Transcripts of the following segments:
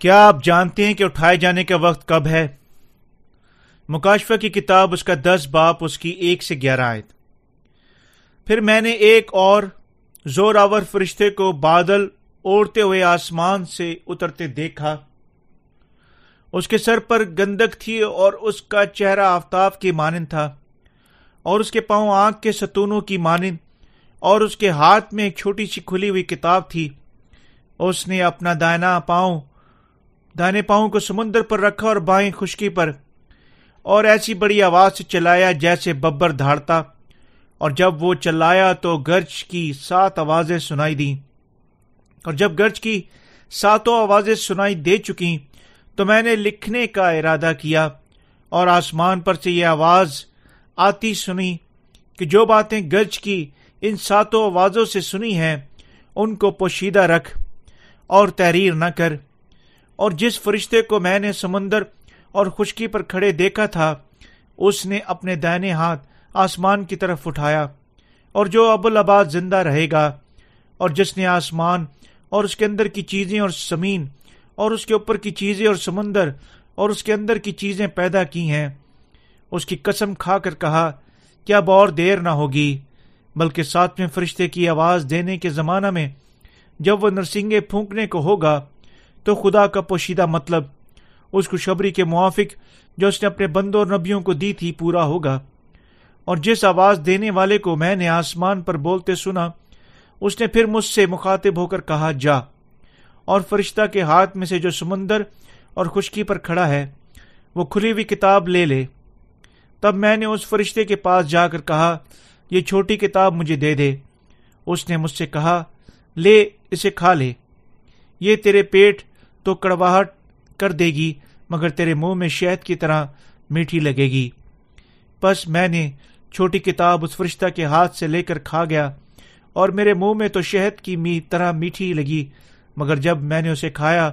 کیا آپ جانتے ہیں کہ اٹھائے جانے کا وقت کب ہے؟ مکاشفہ کی کتاب اس کا دس باپ اس کی ایک سے گیارہ آئے پھر میں نے ایک اور زور آور فرشتے کو بادل اوڑھتے ہوئے آسمان سے اترتے دیکھا۔ اس کے سر پر گندک تھی اور اس کا چہرہ آفتاب کی مانند تھا اور اس کے پاؤں آنکھ کے ستونوں کی مانند اور اس کے ہاتھ میں ایک چھوٹی سی کھلی ہوئی کتاب تھی۔ اس نے اپنا دائنا پاؤں دائنے پاؤں کو سمندر پر رکھا اور بائیں خشکی پر، اور ایسی بڑی آواز سے چلایا جیسے ببر دھاڑتا، اور جب وہ چلایا تو گرج کی سات آوازیں سنائی دیں۔ اور جب گرج کی ساتوں آوازیں سنائی دے چکی تو میں نے لکھنے کا ارادہ کیا، اور آسمان پر سے یہ آواز آتی سنی کہ جو باتیں گرج کی ان ساتوں آوازوں سے سنی ہیں، ان کو پوشیدہ رکھ اور تحریر نہ کر۔ اور جس فرشتے کو میں نے سمندر اور خشکی پر کھڑے دیکھا تھا، اس نے اپنے دائنے ہاتھ آسمان کی طرف اٹھایا اور جو ابوالآباد زندہ رہے گا اور جس نے آسمان اور اس کے اندر کی چیزیں اور زمین اور اس کے اوپر کی چیزیں اور سمندر اور اس کے اندر کی چیزیں پیدا کی ہیں، اس کی قسم کھا کر کہا، کیا اور دیر نہ ہوگی؟ بلکہ ساتویں فرشتے کی آواز دینے کے زمانہ میں جب وہ نرسنگے پھونکنے کو ہوگا تو خدا کا پوشیدہ مطلب اس خوشبری کے موافق جو اس نے اپنے بندوں اور نبیوں کو دی تھی پورا ہوگا۔ اور جس آواز دینے والے کو میں نے آسمان پر بولتے سنا، اس نے پھر مجھ سے مخاطب ہو کر کہا، جا۔ اور فرشتہ کے ہاتھ میں سے جو سمندر اور خشکی پر کھڑا ہے، وہ کھلی ہوئی کتاب لے لے۔ تب میں نے اس فرشتے کے پاس جا کر کہا، یہ چھوٹی کتاب مجھے دے دے۔ اس نے مجھ سے کہا، لے، اسے کھا لے۔ یہ تیرے پیٹ تو کڑواہٹ کر دے گی، مگر تیرے منہ میں شہد کی طرح میٹھی لگے گی۔ بس میں نے چھوٹی کتاب اس فرشتہ کے ہاتھ سے لے کر کھا گیا، اور میرے منہ میں تو شہد کی می، طرح میٹھی لگی، مگر جب میں نے اسے کھایا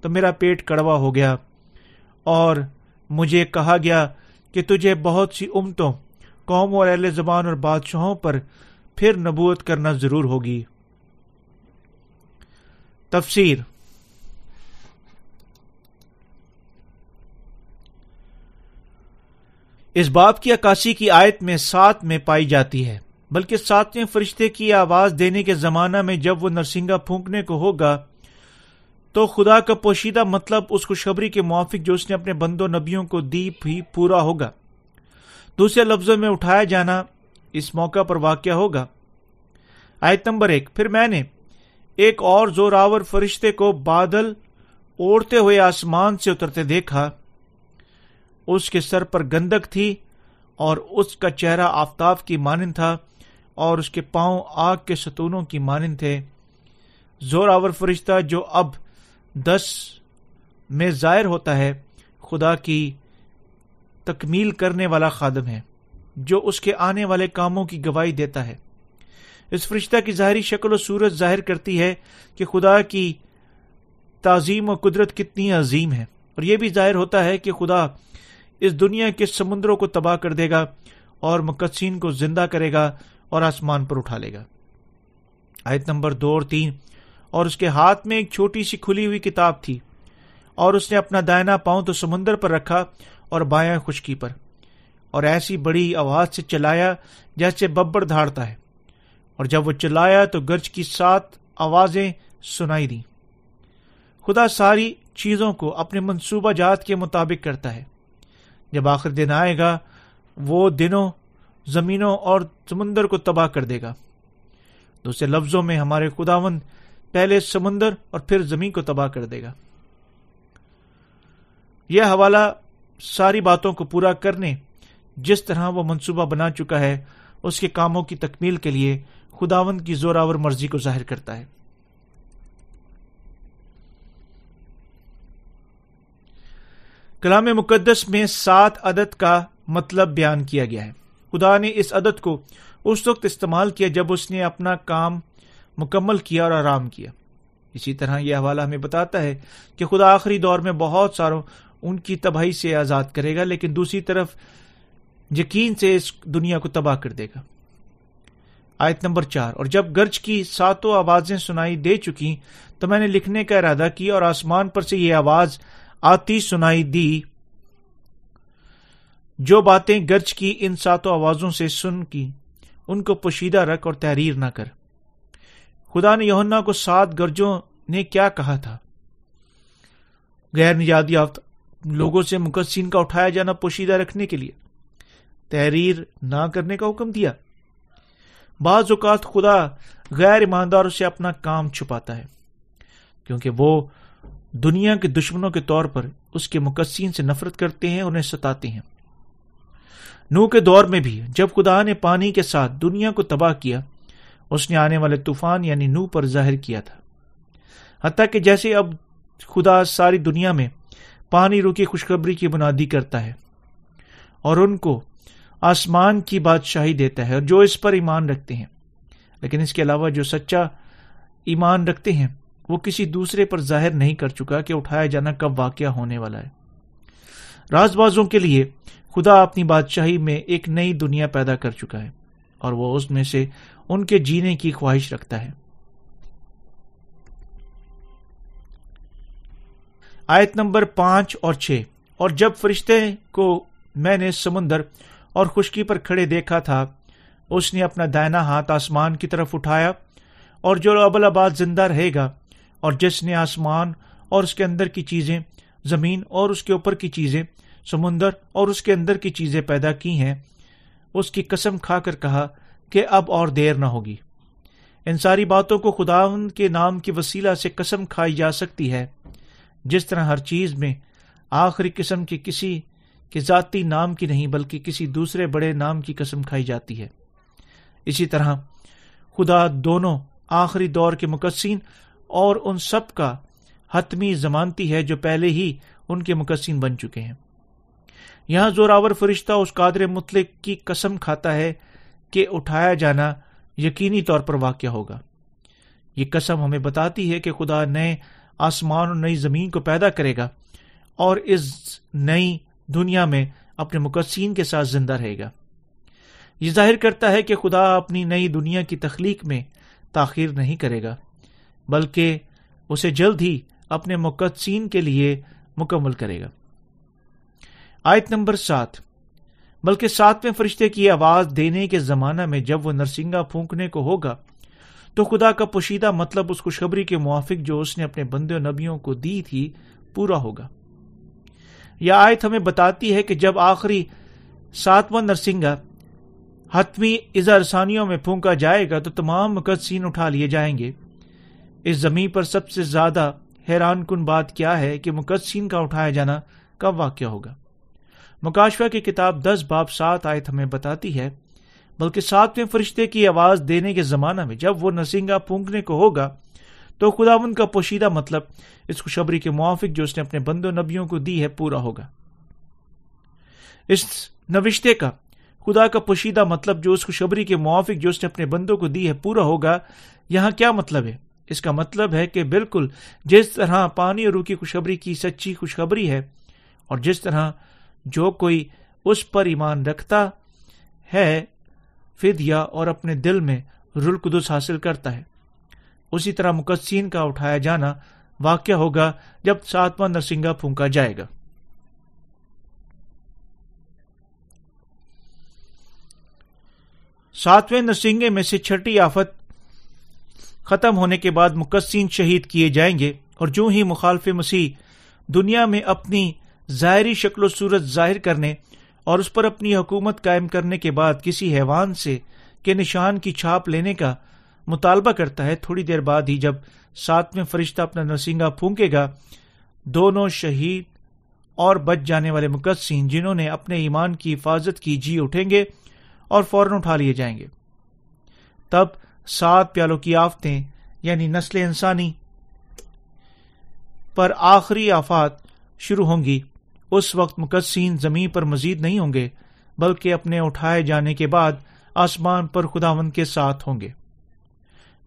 تو میرا پیٹ کڑوا ہو گیا۔ اور مجھے کہا گیا کہ تجھے بہت سی امتوں قوم اور اہل زبان اور بادشاہوں پر پھر نبوت کرنا ضرور ہوگی۔ تفسیر اس باپ کی عکاسی کی آیت میں سات میں پائی جاتی ہے۔ بلکہ ساتویں فرشتے کی آواز دینے کے زمانہ میں جب وہ نرسنگا پھونکنے کو ہوگا، تو خدا کا پوشیدہ مطلب اس خوشخبری کے موافق جو اس نے اپنے بندوں نبیوں کو دی بھی پورا ہوگا۔ دوسرے لفظوں میں اٹھایا جانا اس موقع پر واقع ہوگا۔ آیت نمبر ایک، پھر میں نے ایک اور زور آور فرشتے کو بادل اوڑھتے ہوئے آسمان سے اترتے دیکھا۔ اس کے سر پر گندک تھی اور اس کا چہرہ آفتاب کی مانند تھا اور اس کے پاؤں آگ کے ستونوں کی مانند تھے۔ زور آور فرشتہ جو اب دس میں ظاہر ہوتا ہے، خدا کی تکمیل کرنے والا خادم ہے، جو اس کے آنے والے کاموں کی گواہی دیتا ہے۔ اس فرشتہ کی ظاہری شکل و صورت ظاہر کرتی ہے کہ خدا کی تعظیم و قدرت کتنی عظیم ہے۔ اور یہ بھی ظاہر ہوتا ہے کہ خدا اس دنیا کے سمندروں کو تباہ کر دے گا اور مقدسین کو زندہ کرے گا اور آسمان پر اٹھا لے گا۔ آیت نمبر دو اور تین، اور اس کے ہاتھ میں ایک چھوٹی سی کھلی ہوئی کتاب تھی، اور اس نے اپنا دائنا پاؤں تو سمندر پر رکھا اور بایاں خشکی پر، اور ایسی بڑی آواز سے چلایا جیسے ببر دھاڑتا ہے، اور جب وہ چلایا تو گرج کی سات آوازیں سنائی دی خدا ساری چیزوں کو اپنے منصوبہ جات کے مطابق کرتا ہے۔ جب آخر دن آئے گا، وہ دنوں زمینوں اور سمندر کو تباہ کر دے گا۔ دوسرے لفظوں میں ہمارے خداون پہلے سمندر اور پھر زمین کو تباہ کر دے گا۔ یہ حوالہ ساری باتوں کو پورا کرنے جس طرح وہ منصوبہ بنا چکا ہے، اس کے کاموں کی تکمیل کے لیے خداون کی زوراور مرضی کو ظاہر کرتا ہے۔ کلام مقدس میں سات عدد کا مطلب بیان کیا گیا ہے۔ خدا نے اس عدد کو اس وقت استعمال کیا جب اس نے اپنا کام مکمل کیا اور آرام کیا۔ اسی طرح یہ حوالہ ہمیں بتاتا ہے کہ خدا آخری دور میں بہت ساروں ان کی تباہی سے آزاد کرے گا، لیکن دوسری طرف یقین سے اس دنیا کو تباہ کر دے گا۔ آیت نمبر چار، اور جب گرج کی ساتوں آوازیں سنائی دے چکی تو میں نے لکھنے کا ارادہ کیا اور آسمان پر سے یہ آواز آتی سنائی دی۔ جو باتیں گرج کی ان ساتوں آوازوں سے سن کی۔ ان کو پوشیدہ رکھ اور تحریر نہ کر۔ خدا نے یونا کو سات گرجوں نے کیا کہا تھا؟ غیر نجات یافتہ لوگوں سے مقدسین کا اٹھایا جانا پوشیدہ رکھنے کے لیے۔ تحریر نہ کرنے کا حکم دیا۔ بعض اوقات خدا غیر ایمانداروں سے اپنا کام چھپاتا ہے، کیونکہ وہ دنیا کے دشمنوں کے طور پر اس کے مقصین سے نفرت کرتے ہیں، انہیں ستاتے ہیں۔ نو کے دور میں بھی جب خدا نے پانی کے ساتھ دنیا کو تباہ کیا، اس نے آنے والے طوفان یعنی نو پر ظاہر کیا تھا۔ حتیٰ کہ جیسے اب خدا ساری دنیا میں پانی روکی خوشخبری کی بنیادی کرتا ہے اور ان کو آسمان کی بادشاہی دیتا ہے اور جو اس پر ایمان رکھتے ہیں۔ لیکن اس کے علاوہ جو سچا ایمان رکھتے ہیں وہ کسی دوسرے پر ظاہر نہیں کر چکا کہ اٹھایا جانا کب واقعہ ہونے والا ہے۔ راز بازوں کے لیے خدا اپنی بادشاہی میں ایک نئی دنیا پیدا کر چکا ہے اور وہ اس میں سے ان کے جینے کی خواہش رکھتا ہے۔ آیت نمبر پانچ اور چھ۔ اور جب فرشتے کو میں نے سمندر اور خشکی پر کھڑے دیکھا تھا، اس نے اپنا دائنا ہاتھ آسمان کی طرف اٹھایا اور جو ابل آباد زندہ رہے گا اور جس نے آسمان اور اس کے اندر کی چیزیں، زمین اور اس کے اوپر کی چیزیں، سمندر اور اس کے اندر کی چیزیں پیدا کی ہیں، اس کی قسم کھا کر کہا کہ اب اور دیر نہ ہوگی۔ ان ساری باتوں کو خدا کے نام کی وسیلہ سے قسم کھائی جا سکتی ہے۔ جس طرح ہر چیز میں آخری قسم کی کسی کے ذاتی نام کی نہیں، بلکہ کسی دوسرے بڑے نام کی قسم کھائی جاتی ہے۔ اسی طرح خدا دونوں آخری دور کے مقصین اور ان سب کا حتمی زمانتی ہے جو پہلے ہی ان کے مقصین بن چکے ہیں۔ یہاں زوراور فرشتہ اس قادر مطلق کی قسم کھاتا ہے کہ اٹھایا جانا یقینی طور پر واقع ہوگا۔ یہ قسم ہمیں بتاتی ہے کہ خدا نئے آسمان اور نئی زمین کو پیدا کرے گا اور اس نئی دنیا میں اپنے مقصین کے ساتھ زندہ رہے گا۔ یہ ظاہر کرتا ہے کہ خدا اپنی نئی دنیا کی تخلیق میں تاخیر نہیں کرے گا۔ بلکہ اسے جلد ہی اپنے مقدسین کے لیے مکمل کرے گا۔ آیت نمبر سات۔ بلکہ ساتویں فرشتے کی آواز دینے کے زمانہ میں جب وہ نرسنگا پھونکنے کو ہوگا، تو خدا کا پوشیدہ مطلب اس خوشخبری کے موافق جو اس نے اپنے بندے و نبیوں کو دی تھی، پورا ہوگا۔ یہ آیت ہمیں بتاتی ہے کہ جب آخری ساتواں نرسنگا حتمی ازارسانیوں میں پھونکا جائے گا، تو تمام مقدسین اٹھا لیے جائیں گے۔ اس زمین پر سب سے زیادہ حیران کن بات کیا ہے کہ مقدسین کا اٹھایا جانا کب واقع ہوگا؟ مکاشفہ کی کتاب دس باب سات آیت ہمیں بتاتی ہے، بلکہ ساتویں فرشتے کی آواز دینے کے زمانہ میں جب وہ نسنگا پونکنے کو ہوگا، تو خدا ان کا پوشیدہ مطلب اس خوشبری کے موافق جو اس نے اپنے بند و نبیوں کو دی ہے پورا ہوگا۔ اس نوشتے کا، خدا کا پوشیدہ مطلب جو اس خوشبری کے موافق جو اس نے اپنے بندوں کو دی ہے پورا ہوگا، یہاں کیا مطلب ہے؟ اس کا مطلب ہے کہ بالکل جس طرح پانی اور روح کی خوشخبری کی سچی خوشخبری ہے، اور جس طرح جو کوئی اس پر ایمان رکھتا ہے، فدیہ اور اپنے دل میں رل قدس حاصل کرتا ہے۔ اسی طرح مقدسین کا اٹھایا جانا واقع ہوگا جب ساتواں نرسنگا پھونکا جائے گا۔ ساتویں نرسنگے میں سے چھٹی آفت ختم ہونے کے بعد مقدسین شہید کیے جائیں گے اور جو ہی مخالف مسیح دنیا میں اپنی ظاہری شکل و صورت ظاہر کرنے اور اس پر اپنی حکومت قائم کرنے کے بعد کسی حیوان سے کے نشان کی چھاپ لینے کا مطالبہ کرتا ہے، تھوڑی دیر بعد ہی جب ساتویں فرشتہ اپنا نرسنگا پھونکے گا، دونوں شہید اور بچ جانے والے مقدسین جنہوں نے اپنے ایمان کی حفاظت کی جی اٹھیں گے اور فوراً اٹھا لیے جائیں گے۔ تب سات پیالوں کی آفتیں یعنی نسل انسانی، پر آخری آفات شروع ہوں گی۔ اس وقت مقدسین زمین پر مزید نہیں ہوں گے، بلکہ اپنے اٹھائے جانے کے بعد آسمان پر خداون کے ساتھ ہوں گے۔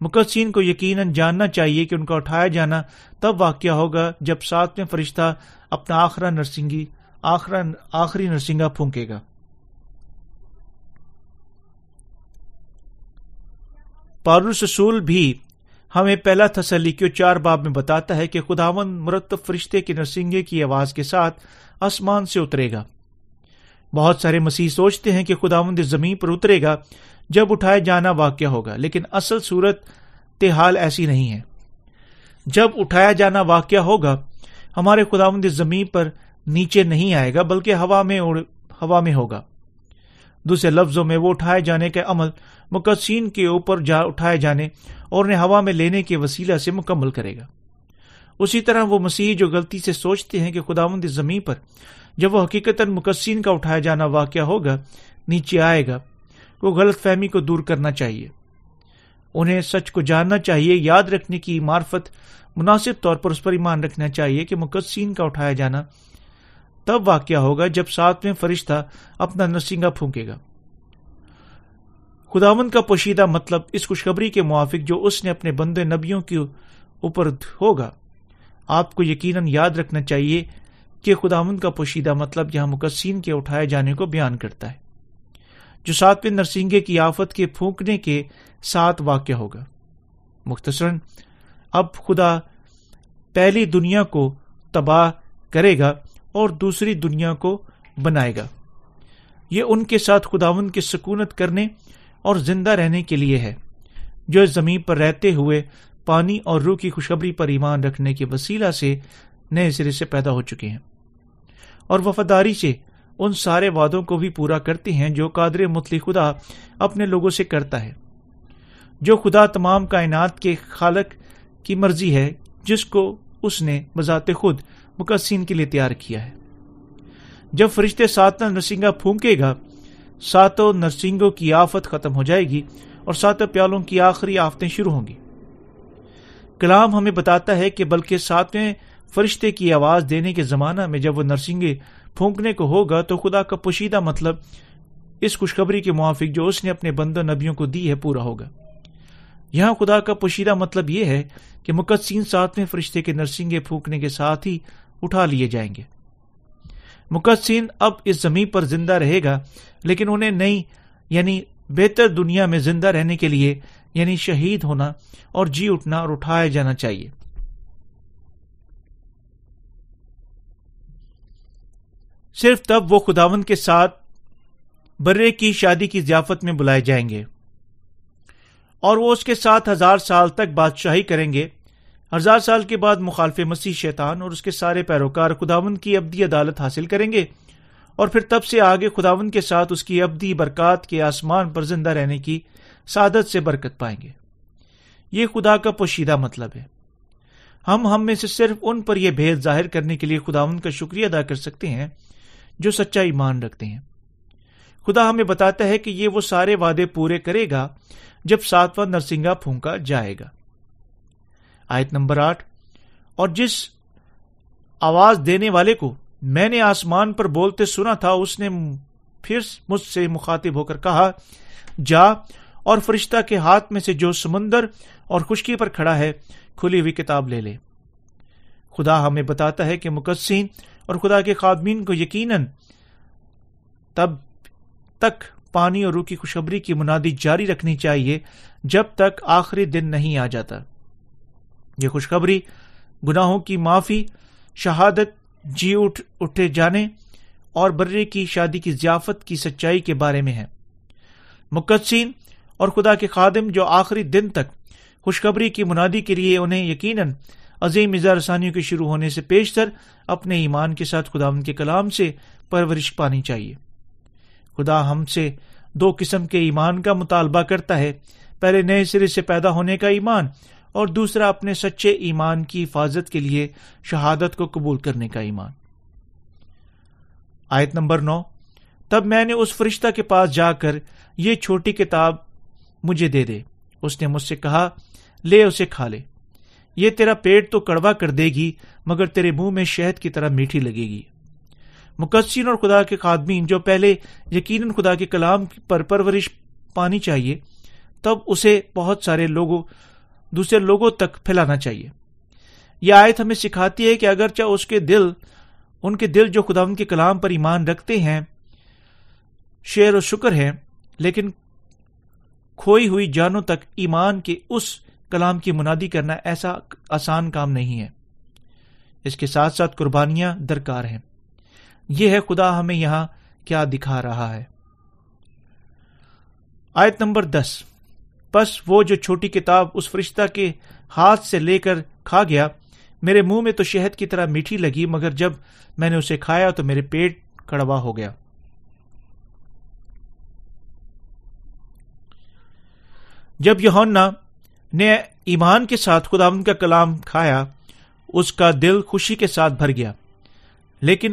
مقدسین کو یقیناً جاننا چاہیے کہ ان کا اٹھایا جانا تب واقع ہوگا جب ساتویں فرشتہ اپنا آخرا نرسنگی آخری نرسنگا پھونکے گا۔ پارس رسول بھی ہمیں پہلا تسلی کے چار باب میں بتاتا ہے کہ خداون مرتب فرشتے کے نرسنگے کی آواز کے ساتھ آسمان سے اترے گا۔ بہت سارے مسیح سوچتے ہیں کہ خداوند زمین پر اترے گا جب اٹھائے جانا واقع ہوگا، لیکن اصل صورت تحال ایسی نہیں ہے۔ جب اٹھایا جانا واقع ہوگا، ہمارے خداوند زمین پر نیچے نہیں آئے گا، بلکہ ہوا میں ہوا میں ہوگا۔ دوسرے لفظوں میں وہ اٹھائے جانے کا عمل مقدسین کے اوپر جا اٹھائے جانے اور انہیں ہوا میں لینے کے وسیلہ سے مکمل کرے گا۔ اسی طرح وہ مسیح جو غلطی سے سوچتے ہیں کہ خداوند زمین پر جب وہ حقیقت مقدسین کا اٹھایا جانا واقع ہوگا، نیچے آئے گا۔ وہ غلط فہمی کو دور کرنا چاہیے۔ انہیں سچ کو جاننا چاہیے، یاد رکھنے کی معرفت مناسب طور پر اس پر ایمان رکھنا چاہیے کہ مقدسین کا اٹھایا جانا تب واقع ہوگا جب ساتویں فرشتہ اپنا نرسنگا پھونکے گا۔ خداون کا پوشیدہ مطلب اس خوشخبری کے موافق جو اس نے اپنے بندے نبیوں کے اوپر ہوگا۔ آپ کو یقیناً یاد رکھنا چاہیے کہ خداون کا پوشیدہ مطلب یہاں مقصین کے اٹھائے جانے کو بیان کرتا ہے، جو ساتویں نرسنگے کی آفت کے پھونکنے کے ساتھ واقع ہوگا۔ مختصراً، اب خدا پہلی دنیا کو تباہ کرے گا اور دوسری دنیا کو بنائے گا۔ یہ ان کے ساتھ خداون کی سکونت کرنے اور زندہ رہنے کے لیے ہے، جو اس زمین پر رہتے ہوئے پانی اور روح کی خوشخبری پر ایمان رکھنے کے وسیلہ سے نئے سرے سے پیدا ہو چکے ہیں۔ اور وفاداری سے ان سارے وعدوں کو بھی پورا کرتے ہیں جو قادر متلی خدا اپنے لوگوں سے کرتا ہے۔ جو خدا تمام کائنات کے خالق کی مرضی ہے، جس کو اس نے بذات خود مقصین کے لیے تیار کیا ہے۔ جب فرشتے ساتنا نرسنگا پھونکے گا، ساتوں نرسنگوں کی آفت ختم ہو جائے گی اور ساتوں پیالوں کی آخری آفتیں شروع ہوں گی۔ کلام ہمیں بتاتا ہے کہ بلکہ ساتویں فرشتے کی آواز دینے کے زمانہ میں جب وہ نرسنگے پھونکنے کو ہوگا تو خدا کا پوشیدہ مطلب اس خوشخبری کے موافق جو اس نے اپنے بندہ نبیوں کو دی ہے پورا ہوگا۔ یہاں خدا کا پوشیدہ مطلب یہ ہے کہ مقدسین ساتویں فرشتے کے نرسنگے پھونکنے کے ساتھ ہی اٹھا لیے جائیں گے۔ مقدسین اب اس زمین پر زندہ رہے گا، لیکن انہیں نئی یعنی بہتر دنیا میں زندہ رہنے کے لیے یعنی شہید ہونا اور جی اٹھنا اور اٹھایا جانا چاہیے۔ صرف تب وہ خداون کے ساتھ برے کی شادی کی ضیافت میں بلائے جائیں گے۔ اور وہ اس کے ساتھ ہزار سال تک بادشاہی کریں گے۔ ہزار سال کے بعد مخالف مسیح شیطان اور اس کے سارے پیروکار خداون کی ابدی عدالت حاصل کریں گے اور پھر تب سے آگے خداون کے ساتھ اس کی ابدی برکات کے آسمان پر زندہ رہنے کی سعادت سے برکت پائیں گے۔ یہ خدا کا پوشیدہ مطلب ہے۔ ہم ہم میں سے صرف ان پر یہ بھید ظاہر کرنے کے لیے خداون کا شکریہ ادا کر سکتے ہیں جو سچا ایمان رکھتے ہیں۔ خدا ہمیں بتاتا ہے کہ یہ وہ سارے وعدے پورے کرے گا جب ساتواں نرسنگا پھونکا جائے گا۔ آیت نمبر آٹھ، اور جس آواز دینے والے کو میں نے آسمان پر بولتے سنا تھا، اس نے پھر مجھ سے مخاطب ہو کر کہا، جا اور فرشتہ کے ہاتھ میں سے جو سمندر اور خشکی پر کھڑا ہے، کھلی ہوئی کتاب لے لے۔ خدا ہمیں بتاتا ہے کہ مقصین اور خدا کے خادمین کو یقیناً تب تک پانی اور روح کی خوشبری کی منادی جاری رکھنی چاہیے جب تک آخری دن نہیں آ جاتا۔ یہ خوشخبری گناہوں کی معافی، شہادت جی اٹھ، اٹھے جانے اور برے کی شادی کی ضیافت کی سچائی کے بارے میں ہے۔ مقدسین اور خدا کے خادم جو آخری دن تک خوشخبری کی منادی کے لیے انہیں یقیناً عظیم اظہار رسانیوں کے شروع ہونے سے پیشتر اپنے ایمان کے ساتھ خدا ان کے کلام سے پرورش پانی چاہیے۔ خدا ہم سے دو قسم کے ایمان کا مطالبہ کرتا ہے۔ پہلے نئے سرے سے پیدا ہونے کا ایمان اور دوسرا اپنے سچے ایمان کی حفاظت کے لیے شہادت کو قبول کرنے کا ایمان۔ آیت نمبر نو۔ تب میں نے اس فرشتہ کے پاس جا کر یہ چھوٹی کتاب مجھے دے دے۔ اس نے مجھ سے کہا، لے اسے کھا لے۔ یہ تیرا پیٹ تو کڑوا کر دے گی، مگر تیرے منہ میں شہد کی طرح میٹھی لگے گی۔ مقصین اور خدا کے خادمین، جو پہلے یقیناً خدا کے کلام پر پرورش پانی چاہیے، تب اسے بہت سارے لوگوں، دوسرے لوگوں تک پھیلانا چاہیے۔ یہ آیت ہمیں سکھاتی ہے کہ اگرچہ اس کے دل، ان کے دل جو خدا ان کے کلام پر ایمان رکھتے ہیں، شعر و شکر ہے لیکن کھوئی ہوئی جانوں تک ایمان کے اس کلام کی منادی کرنا ایسا آسان کام نہیں ہے۔ اس کے ساتھ ساتھ قربانیاں درکار ہیں۔ یہ ہے خدا ہمیں یہاں کیا دکھا رہا ہے۔ آیت نمبر دس۔ بس وہ جو چھوٹی کتاب اس فرشتہ کے ہاتھ سے لے کر کھا گیا، میرے منہ میں تو شہد کی طرح میٹھی لگی، مگر جب میں نے اسے کھایا تو میرے پیٹ کڑوا ہو گیا۔ جب یونا نے ایمان کے ساتھ خدا کا کلام کھایا، اس کا دل خوشی کے ساتھ بھر گیا۔ لیکن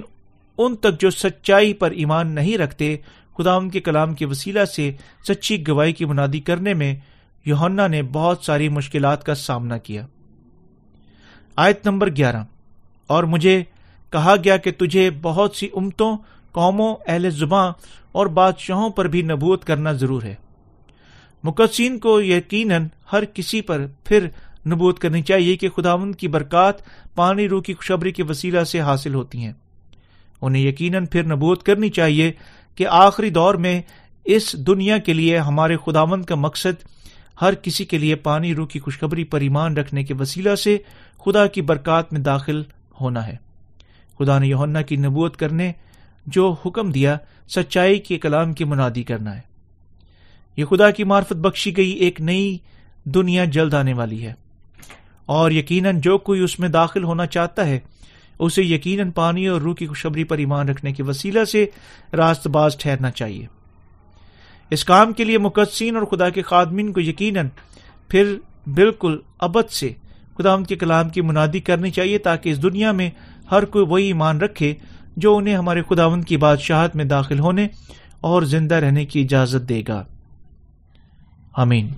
ان تک جو سچائی پر ایمان نہیں رکھتے، خدا ان کے کلام کے وسیلہ سے سچی گواہی کی منادی کرنے میں یونا نے بہت ساری مشکلات کا سامنا کیا۔ آیت نمبر گیارہ۔ اور مجھے کہا گیا کہ تجھے بہت سی امتوں، قوموں، اہل زباں اور بادشاہوں پر بھی نبوت کرنا ضرور ہے۔ مقدسین کو یقیناً ہر کسی پر پھر نبوت کرنی چاہیے کہ خداون کی برکات، پانی، روح کی خوشبری کے وسیلہ سے حاصل ہوتی ہیں۔ انہیں یقیناً پھر نبوت کرنی چاہیے کہ آخری دور میں اس دنیا کے لیے ہمارے خداون کا مقصد ہر کسی کے لیے پانی روح کی خوشخبری پر ایمان رکھنے کے وسیلہ سے خدا کی برکات میں داخل ہونا ہے۔ خدا نے یونا کی نبوت کرنے جو حکم دیا، سچائی کے کلام کی منادی کرنا ہے۔ یہ خدا کی معرفت بخشی گئی ایک نئی دنیا جلد آنے والی ہے اور یقیناً جو کوئی اس میں داخل ہونا چاہتا ہے اسے یقیناً پانی اور روح کی خوشبری پر ایمان رکھنے کے وسیلہ سے راست باز ٹھہرنا چاہیے۔ اس کام کے لیے مقدسین اور خدا کے خادمین کو یقیناً پھر بالکل ابد سے خدا کے کلام کی منادی کرنی چاہیے تاکہ اس دنیا میں ہر کوئی وہی ایمان رکھے جو انہیں ہمارے خداون کی بادشاہت میں داخل ہونے اور زندہ رہنے کی اجازت دے گا۔ امین